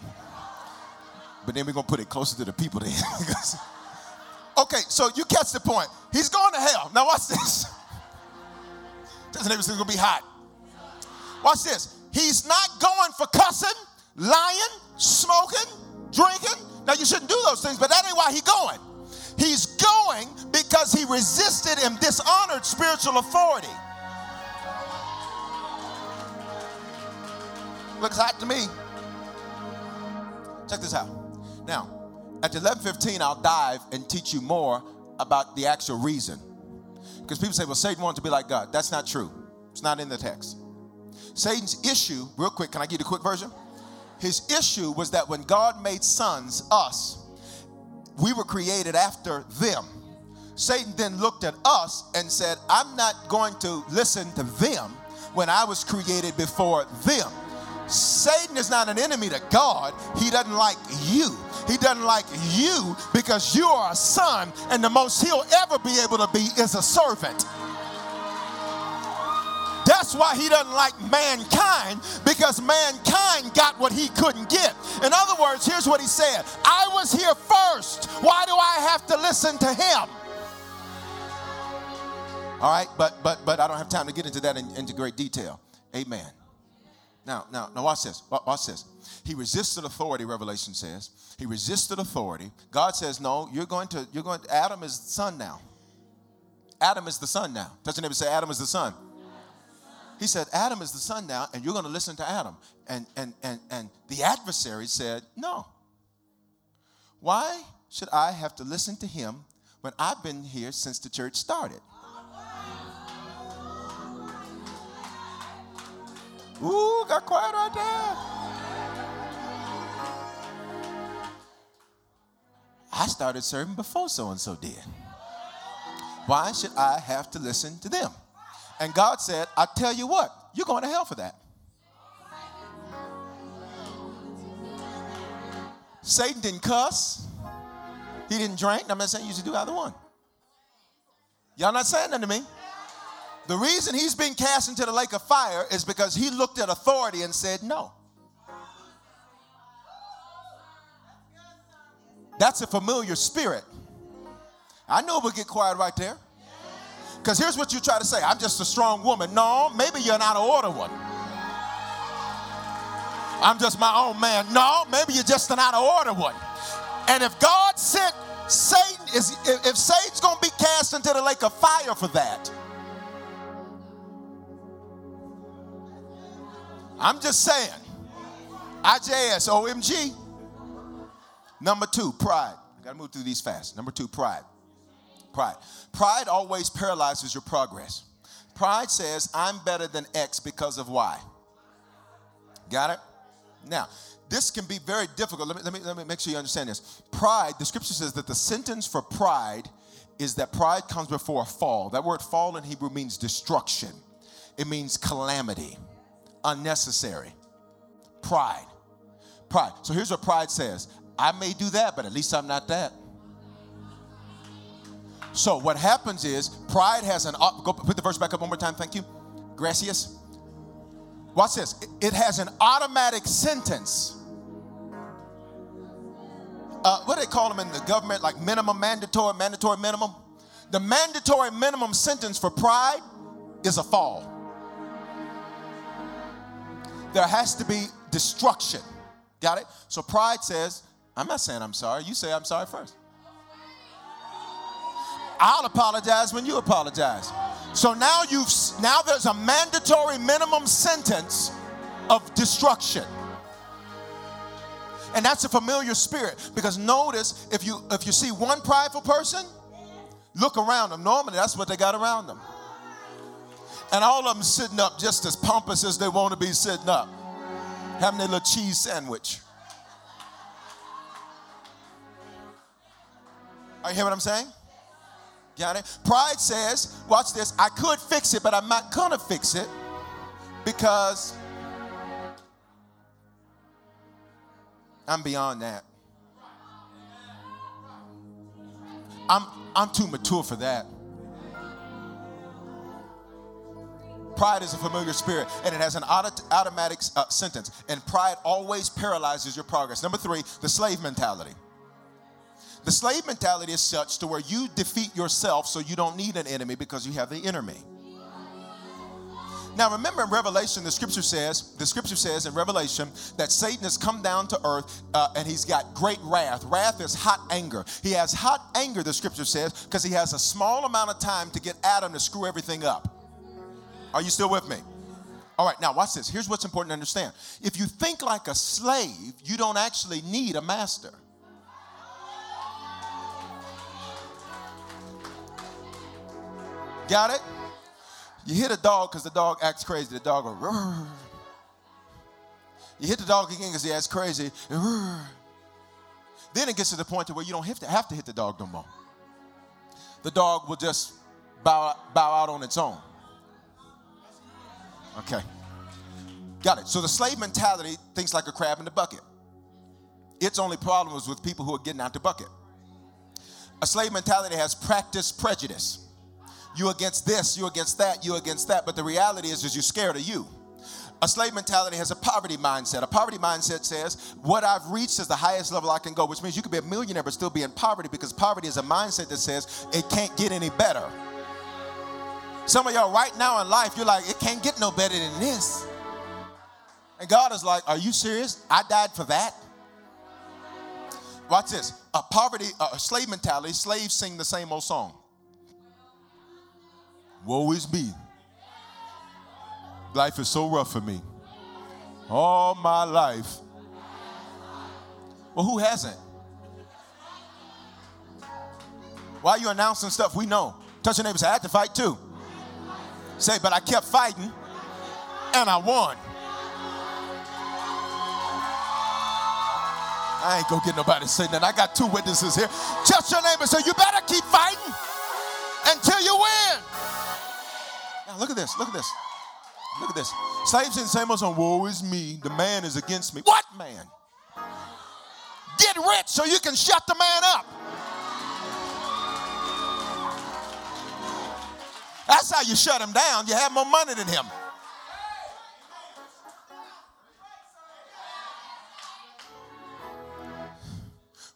Speaker 2: But then we're going to put it closer to the people then. <laughs> Okay, so you catch the point. He's going to hell. Now watch this. His neighbor says it's gonna be hot. Watch this. He's not going for cussing, lying, smoking, drinking. Now you shouldn't do those things, but that ain't why he's going. He's going because he resisted and dishonored spiritual authority. Looks hot to me. Check this out. Now, at 11:15, I'll dive and teach you more about the actual reason. Because people say, well, Satan wanted to be like God. That's not true. It's not in the text. Satan's issue, real quick, can I you a quick version? His issue was that when God made sons, us, we were created after them. Satan then looked at us and said, I'm not going to listen to them when I was created before them. Satan is not an enemy to God. He doesn't like you. He doesn't like you because you are a son, and the most he'll ever be able to be is a servant. That's why he doesn't like mankind because mankind got what he couldn't get. In other words, here's what he said I was here first. Why do I have to listen to him? All right, but but but I don't have time to get into that in, into great detail. Amen. Now, now, now watch this. Watch this. He resisted authority, Revelation says. He resisted authority. God says, No, you're going to, you're going to, Adam is the son now. Adam is the son now. Doesn't ever say Adam is the son? He said, Adam is the son now, and you're going to listen to Adam. And, and, and, and the adversary said, No. Why should I have to listen to him when I've been here since the church started? Ooh, got quiet right there. I started serving before so and so did. Why should I have to listen to them? And God said, I tell you what, you're going to hell for that. Satan didn't cuss. He didn't drink. I'm not saying you should do either one. Y'all not saying that to me? The reason he's being cast into the lake of fire is because he looked at authority and said no. That's a familiar spirit. I know would get quiet right there. Because here's what you try to say I'm just a strong woman. No, maybe you're not an order one. I'm just my own man. No, maybe you're just an out of order one. And if God sent Satan, is if, Satan's to be cast into the lake of fire for that, I'm just saying. IJS, OMG. Number two, pride. I gotta move through these fast. Number two, pride. Pride. Pride always paralyzes your progress. Pride says, I'm better than X because of Y. Got it? Now, this can be very difficult. Let me, let me, let me make sure you understand this. Pride, the scripture says that the sentence for pride is that pride comes before a fall. That word fall in Hebrew means destruction, it means calamity, unnecessary. Pride. Pride. So here's what pride says I may do that, but at least I'm not that. So what happens is pride has an go put the verse back up one more time. Thank you. Gracias. Watch this. It has an automatic sentence. Uh, what do they call them in the government? Like minimum, mandatory, mandatory minimum. The mandatory minimum sentence for pride is a fall. There has to be destruction. Got it? So pride says, I'm not saying I'm sorry. You say I'm sorry first. I'll apologize when you apologize. So now you've now there's a mandatory minimum sentence of destruction. And that's a familiar spirit because notice if you if you see one prideful person, look around them. Normally that's what they got around them. And all of them sitting up just as pompous as they want to be sitting up, having their little cheese sandwich. Are you hear what I'm saying? Got it? Pride says, watch this, I could fix it, but I'm not gonna fix it because I'm beyond that. I'm, I'm too mature for that. Pride is a familiar spirit and it has an auto- automatic uh, sentence. And pride always paralyzes your progress. Number three, the slave mentality. The slave mentality is such to where you defeat yourself so you don't need an enemy because you have the enemy. Now remember in Revelation, the scripture says, the scripture says in Revelation that Satan has come down to earth uh, and he's got great wrath. Wrath is hot anger. He has hot anger, the scripture says, because he has a small amount of time to get Adam to screw everything up. Are you still with me? All right, now watch this. Here's what's important to understand. If you think like a slave, you don't actually need a master. Got it? You hit a dog because the dog acts crazy. The dog goes. You hit the dog again because he acts crazy. Then it gets to the point to where you don't have to, have to hit the dog no more. The dog will just bow, bow out on its own. Okay. Got it. So the slave mentality thinks like a crab in the bucket. Its only problem is with people who are getting out the bucket. A slave mentality has practiced prejudice. You against this, you against that, you against that. But the reality is, is you're scared of you. A slave mentality has a poverty mindset. A poverty mindset says, what I've reached is the highest level I can go, which means you could be a millionaire but still be in poverty because poverty is a mindset that says it can't get any better. Some of y'all right now in life, you're like, it can't get no better than this. And God is like, are you serious? I died for that? Watch this. A poverty, a slave mentality, slaves sing the same old song. Woe is me. Life is so rough for me. All my life. Well, who hasn't? Why are you announcing stuff we know? Touch your neighbor say, I had to fight too. Say, but I kept fighting and I won. I ain't gonna get nobody to say that. I got two witnesses here. Touch your neighbor say, you better keep fighting until you win. Now look at this, look at this. Look at this. Slaves old song, woe is me, the man is against me. What man? Get rich so you can shut the man up. That's how you shut him down. You have more money than him.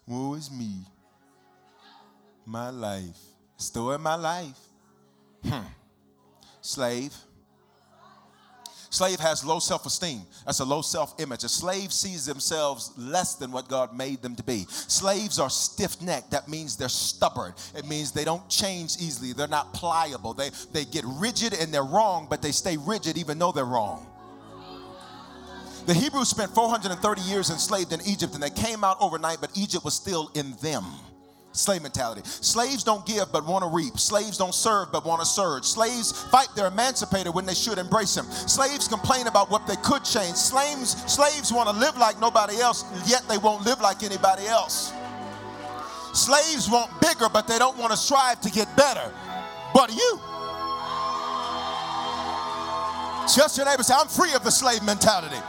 Speaker 2: Woe is me, my life. Story of my life. Hmm. Slave. Slave has low self esteem. That's a low self image. A slave sees themselves less than what God made them to be. Slaves are stiff necked. That means they're stubborn. It means they don't change easily. They're not pliable. They, they get rigid and they're wrong, but they stay rigid even though they're wrong. The Hebrews spent 430 years enslaved in Egypt and they came out overnight, but Egypt was still in them. Slave mentality. Slaves don't give but want to reap. Slaves don't serve but want to surge. Slaves fight their emancipator when they should embrace him. Slaves complain about what they could change. Slaves, slaves want to live like nobody else, yet they won't live like anybody else. Slaves want bigger, but they don't want to strive to get better. But you. Just your neighbor say, I'm free of the slave mentality.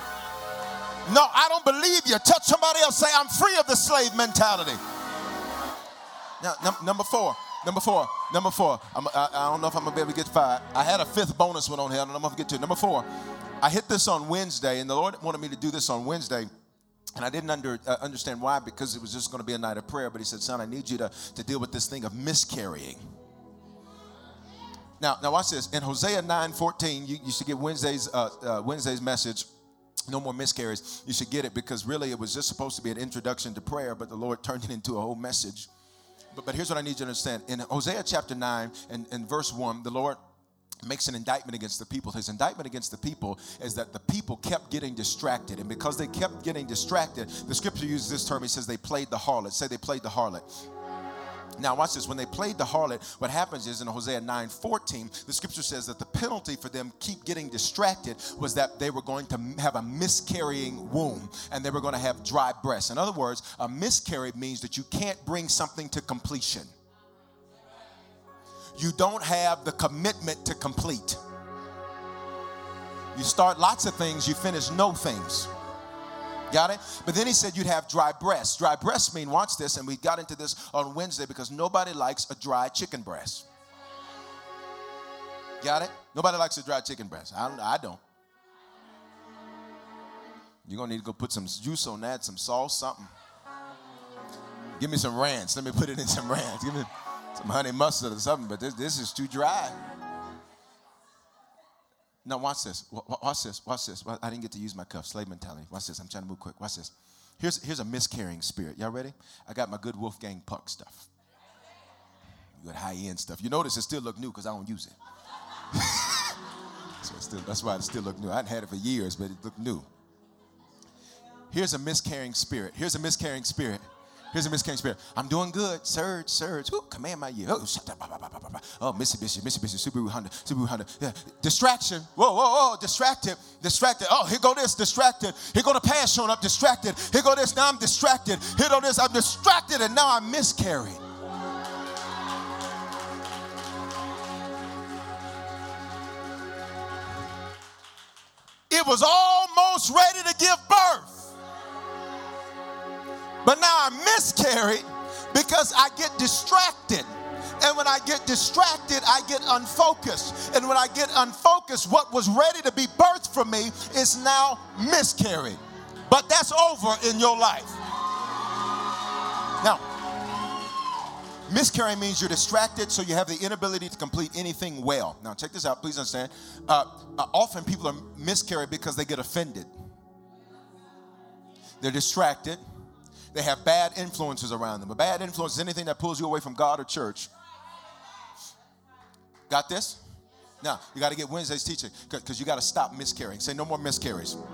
Speaker 2: No, I don't believe you. Touch somebody else, say, I'm free of the slave mentality. Now, num- number four. Number four. Number four. I, I don't know if I'm gonna be able to get five. I had a fifth bonus one on here. I don't know if I'm gonna get to. Number four. I hit this on Wednesday, and the Lord wanted me to do this on Wednesday. And I didn't under, uh, understand why because it was just going to be a night of prayer. But he said, Son, I need you to, to deal with this thing of miscarrying. Now, now watch this. In Hosea 9 14, you, you should get Wednesday's, uh, uh, Wednesday's message. No more miscarries. You should get it because really it was just supposed to be an introduction to prayer, but the Lord <laughs> turned it into a whole message. But, but here's what I need you to understand. In Hosea chapter 9 and, and verse 1, the Lord makes an indictment against the people. His indictment against the people is that the people kept getting distracted. And because they kept getting distracted, the scripture uses this term. He says they played the harlot. Say they played the harlot. Now, watch this. When they played the harlot, what happens is in Hosea 9 14, the scripture says that the penalty for them keep getting distracted was that they were going to have a miscarrying womb and they were going to have dry breasts. In other words, a miscarry means that you can't bring something to completion. You don't have the commitment to complete. You start lots of things, you finish no things. Got it? But then he said you'd have dry breasts. Dry breasts mean, watch this, and we got into this on Wednesday because nobody likes a dry chicken breast. Got it? Nobody likes a dry chicken breast. I don't. I don't. You're gonna need to go put some juice on that, some sauce, something. Give me some ranch. Let me put it in some ranch. Give me some honey mustard or something. But this, this is too dry. Now watch this. Watch this. Watch this. I didn't get to use my cuff. Slave mentality. Watch this. I'm trying to move quick. Watch this. Here's, here's a miscarrying spirit. Y'all ready? I got my good Wolfgang Puck stuff. Good high end stuff. You notice it still look new because I don't use it. <laughs> so still, that's why it still look new. I hadn't had it for years, but it looked new. Here's a miscarrying spirit. Here's a miscarrying spirit. Here's a miscarrying spirit. I'm doing good. Surge, surge. Ooh, command my year. Oh, shut up. Oh, Mitsubishi, Mitsubishi, Subaru Honda, Subaru Honda. Yeah. Distraction. Whoa, whoa, whoa. Distracted, distracted. Oh, here go this, distracted. Here go the past showing up, distracted. Here go this, now I'm distracted. Here go this, I'm distracted, and now I'm miscarried. It was almost ready to give birth. But now I miscarried because I get distracted. And when I get distracted, I get unfocused. And when I get unfocused, what was ready to be birthed for me is now miscarried. But that's over in your life. Now, miscarrying means you're distracted, so you have the inability to complete anything well. Now, check this out, please understand. Uh, uh, often people are miscarried because they get offended, they're distracted they have bad influences around them. A bad influence is anything that pulls you away from God or church. Got this? Now, you got to get Wednesday's teaching because you got to stop miscarrying. Say no more miscarries. All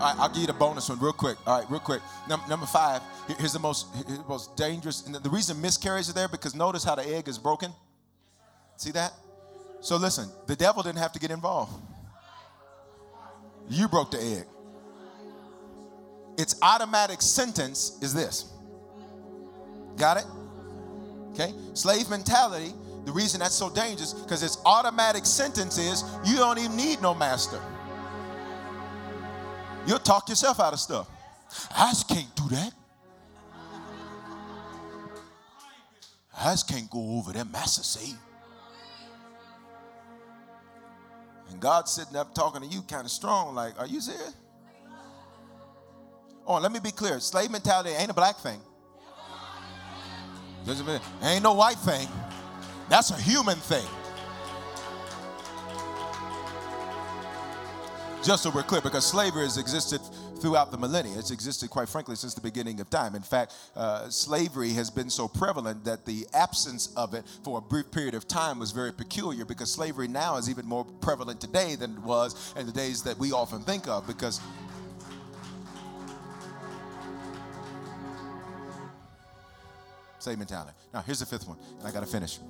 Speaker 2: right, I'll give you the bonus one real quick. All right, real quick. Num- number five, here's the most, here's the most dangerous. And the reason miscarriages are there because notice how the egg is broken. See that? So listen, the devil didn't have to get involved. You broke the egg its automatic sentence is this. Got it? Okay? Slave mentality, the reason that's so dangerous, because its automatic sentence is you don't even need no master. You'll talk yourself out of stuff. I just can't do that. I just can't go over there, master say. And God's sitting up talking to you kind of strong, like, are you serious? Oh, let me be clear. Slave mentality ain't a black thing. Ain't no white thing. That's a human thing. Just so we're clear, because slavery has existed throughout the millennia. It's existed, quite frankly, since the beginning of time. In fact, uh, slavery has been so prevalent that the absence of it for a brief period of time was very peculiar because slavery now is even more prevalent today than it was in the days that we often think of because Same mentality. Now, here's the fifth one, and I got to finish.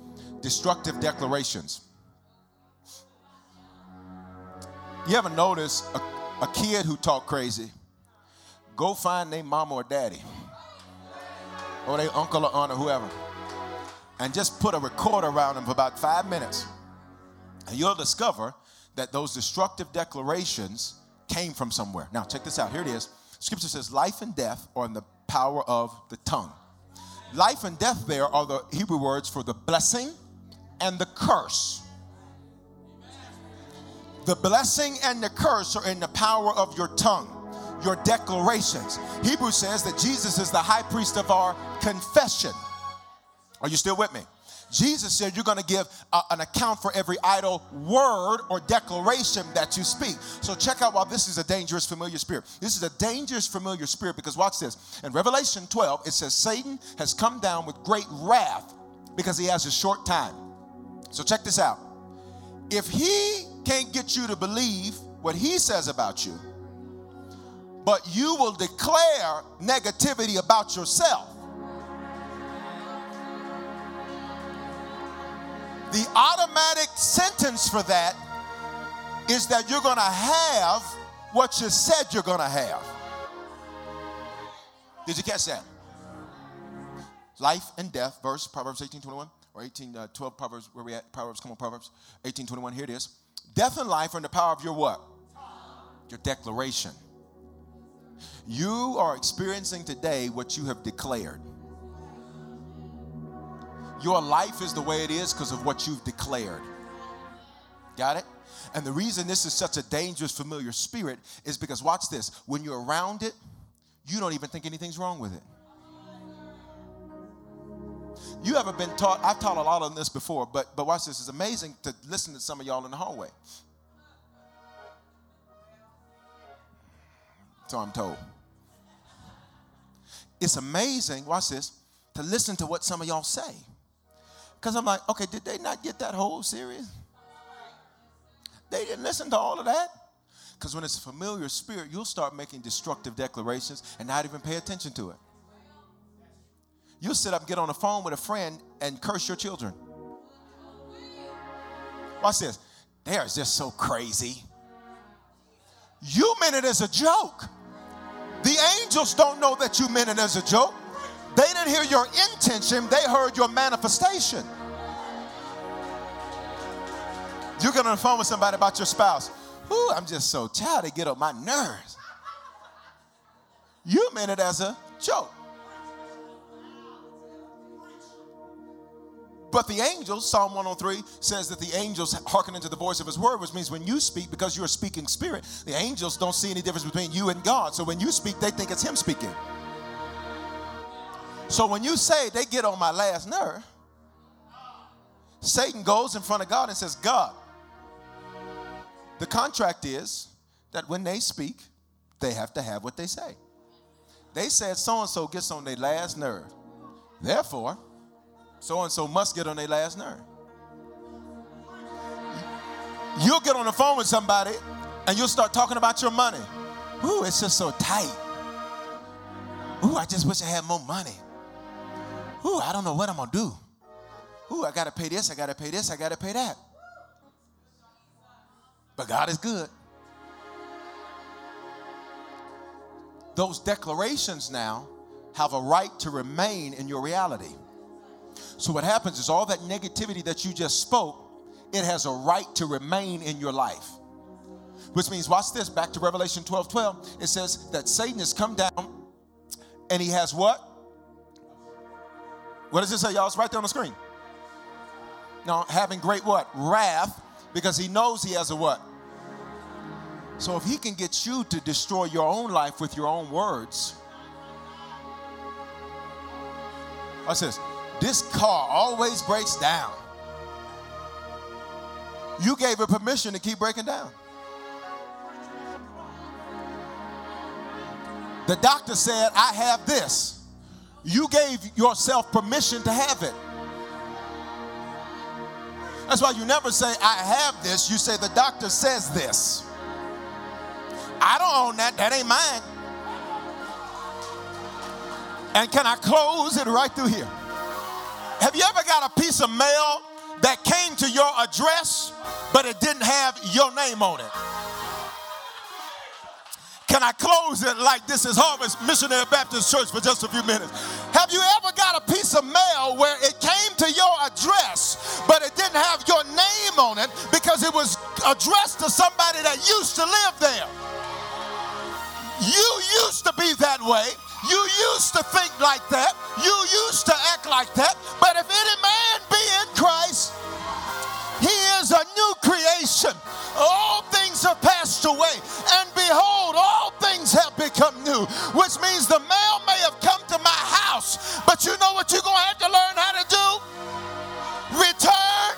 Speaker 2: Destructive declarations. You ever notice a, a kid who talk crazy? Go find their mama or daddy, or their uncle or aunt or whoever, and just put a recorder around them for about five minutes, and you'll discover that those destructive declarations came from somewhere. Now, check this out. Here it is. Scripture says, Life and death are in the power of the tongue. Life and death there are the Hebrew words for the blessing and the curse. The blessing and the curse are in the power of your tongue, your declarations. Hebrew says that Jesus is the high priest of our confession. Are you still with me? Jesus said you're going to give a, an account for every idle word or declaration that you speak. So check out why this is a dangerous familiar spirit. This is a dangerous familiar spirit because watch this. In Revelation 12, it says Satan has come down with great wrath because he has a short time. So check this out. If he can't get you to believe what he says about you, but you will declare negativity about yourself, The automatic sentence for that is that you're going to have what you said you're going to have. Did you catch that? Life and death, verse Proverbs 18 21 or 18 uh, 12 Proverbs, where we at? Proverbs, come on, Proverbs 18 21. Here it is. Death and life are in the power of your what? Your declaration. You are experiencing today what you have declared. Your life is the way it is because of what you've declared. Got it? And the reason this is such a dangerous, familiar spirit is because, watch this, when you're around it, you don't even think anything's wrong with it. You ever been taught? I've taught a lot on this before, but but watch this. It's amazing to listen to some of y'all in the hallway. So I'm told. It's amazing, watch this, to listen to what some of y'all say. Because I'm like, okay, did they not get that whole series? They didn't listen to all of that. Because when it's a familiar spirit, you'll start making destructive declarations and not even pay attention to it. You'll sit up and get on the phone with a friend and curse your children. Watch this. They are just so crazy. You meant it as a joke. The angels don't know that you meant it as a joke. They didn't hear your intention, they heard your manifestation. You get on the phone with somebody about your spouse. Ooh, I'm just so tired. They get on my nerves. You meant it as a joke. But the angels, Psalm 103 says that the angels hearken into the voice of his word, which means when you speak, because you're a speaking spirit, the angels don't see any difference between you and God. So when you speak, they think it's him speaking. So when you say they get on my last nerve, Satan goes in front of God and says, God, the contract is that when they speak, they have to have what they say. They said so and so gets on their last nerve. Therefore, so and so must get on their last nerve. You'll get on the phone with somebody and you'll start talking about your money. Ooh, it's just so tight. Ooh, I just wish I had more money. Ooh, I don't know what I'm gonna do. Ooh, I gotta pay this, I gotta pay this, I gotta pay that. But God is good. Those declarations now have a right to remain in your reality. So what happens is all that negativity that you just spoke, it has a right to remain in your life. Which means, watch this, back to Revelation 12 12. It says that Satan has come down and he has what? What does it say, y'all? It's right there on the screen. Now, having great what? Wrath, because he knows he has a what? So if he can get you to destroy your own life with your own words, watch this. This car always breaks down. You gave it permission to keep breaking down. The doctor said, I have this. You gave yourself permission to have it. That's why you never say, I have this. You say, the doctor says this. I don't own that. That ain't mine. And can I close it right through here? Have you ever got a piece of mail that came to your address, but it didn't have your name on it? Can I close it like this is Harvest Missionary Baptist Church for just a few minutes? Have you ever got a piece of mail where it came to your address, but it didn't have your name on it because it was addressed to somebody that used to live there? You used to be that way. You used to think like that. You used to act like that. But if any man be in Christ, he is a new creation. All things have passed away, and behold, all things have become new, which means the mail may have come to my house, but you know what you're going to have to learn how to do? Return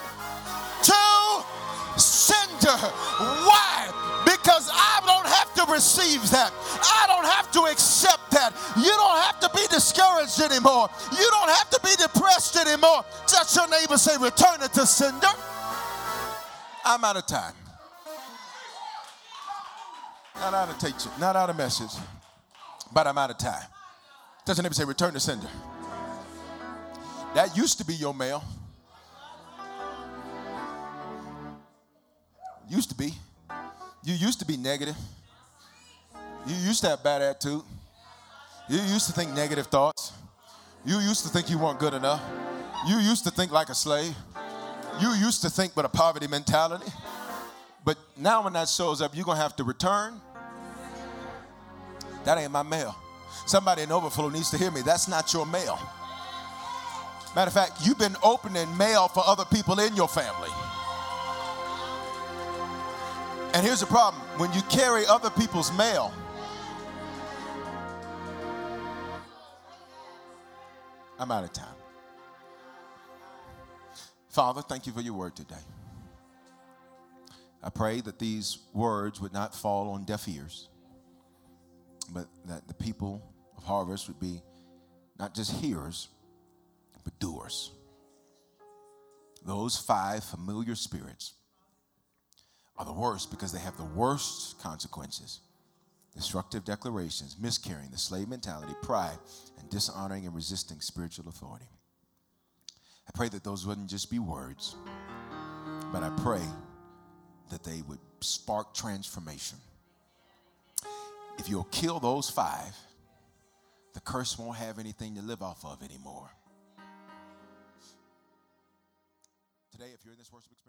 Speaker 2: to sender. Why? Because I don't have to receive that. I don't have to accept that. You don't have to be discouraged anymore. You don't have to be depressed anymore. Touch your neighbor, say, return it to sender. I'm out of time. Not out of teaching, not out of message, but I'm out of time. Your neighbor, say, return to sender. That used to be your mail. Used to be. You used to be negative. You used to have bad attitude. You used to think negative thoughts. You used to think you weren't good enough. You used to think like a slave. You used to think with a poverty mentality. But now when that shows up, you're going to have to return. That ain't my mail. Somebody in overflow needs to hear me. That's not your mail. Matter of fact, you've been opening mail for other people in your family. And here's the problem when you carry other people's mail, I'm out of time. Father, thank you for your word today. I pray that these words would not fall on deaf ears, but that the people of Harvest would be not just hearers, but doers. Those five familiar spirits are the worst because they have the worst consequences destructive declarations, miscarrying, the slave mentality, pride, and dishonoring and resisting spiritual authority. I pray that those wouldn't just be words, but I pray that they would spark transformation. If you'll kill those five, the curse won't have anything to live off of anymore. Today, if you're in this worship experience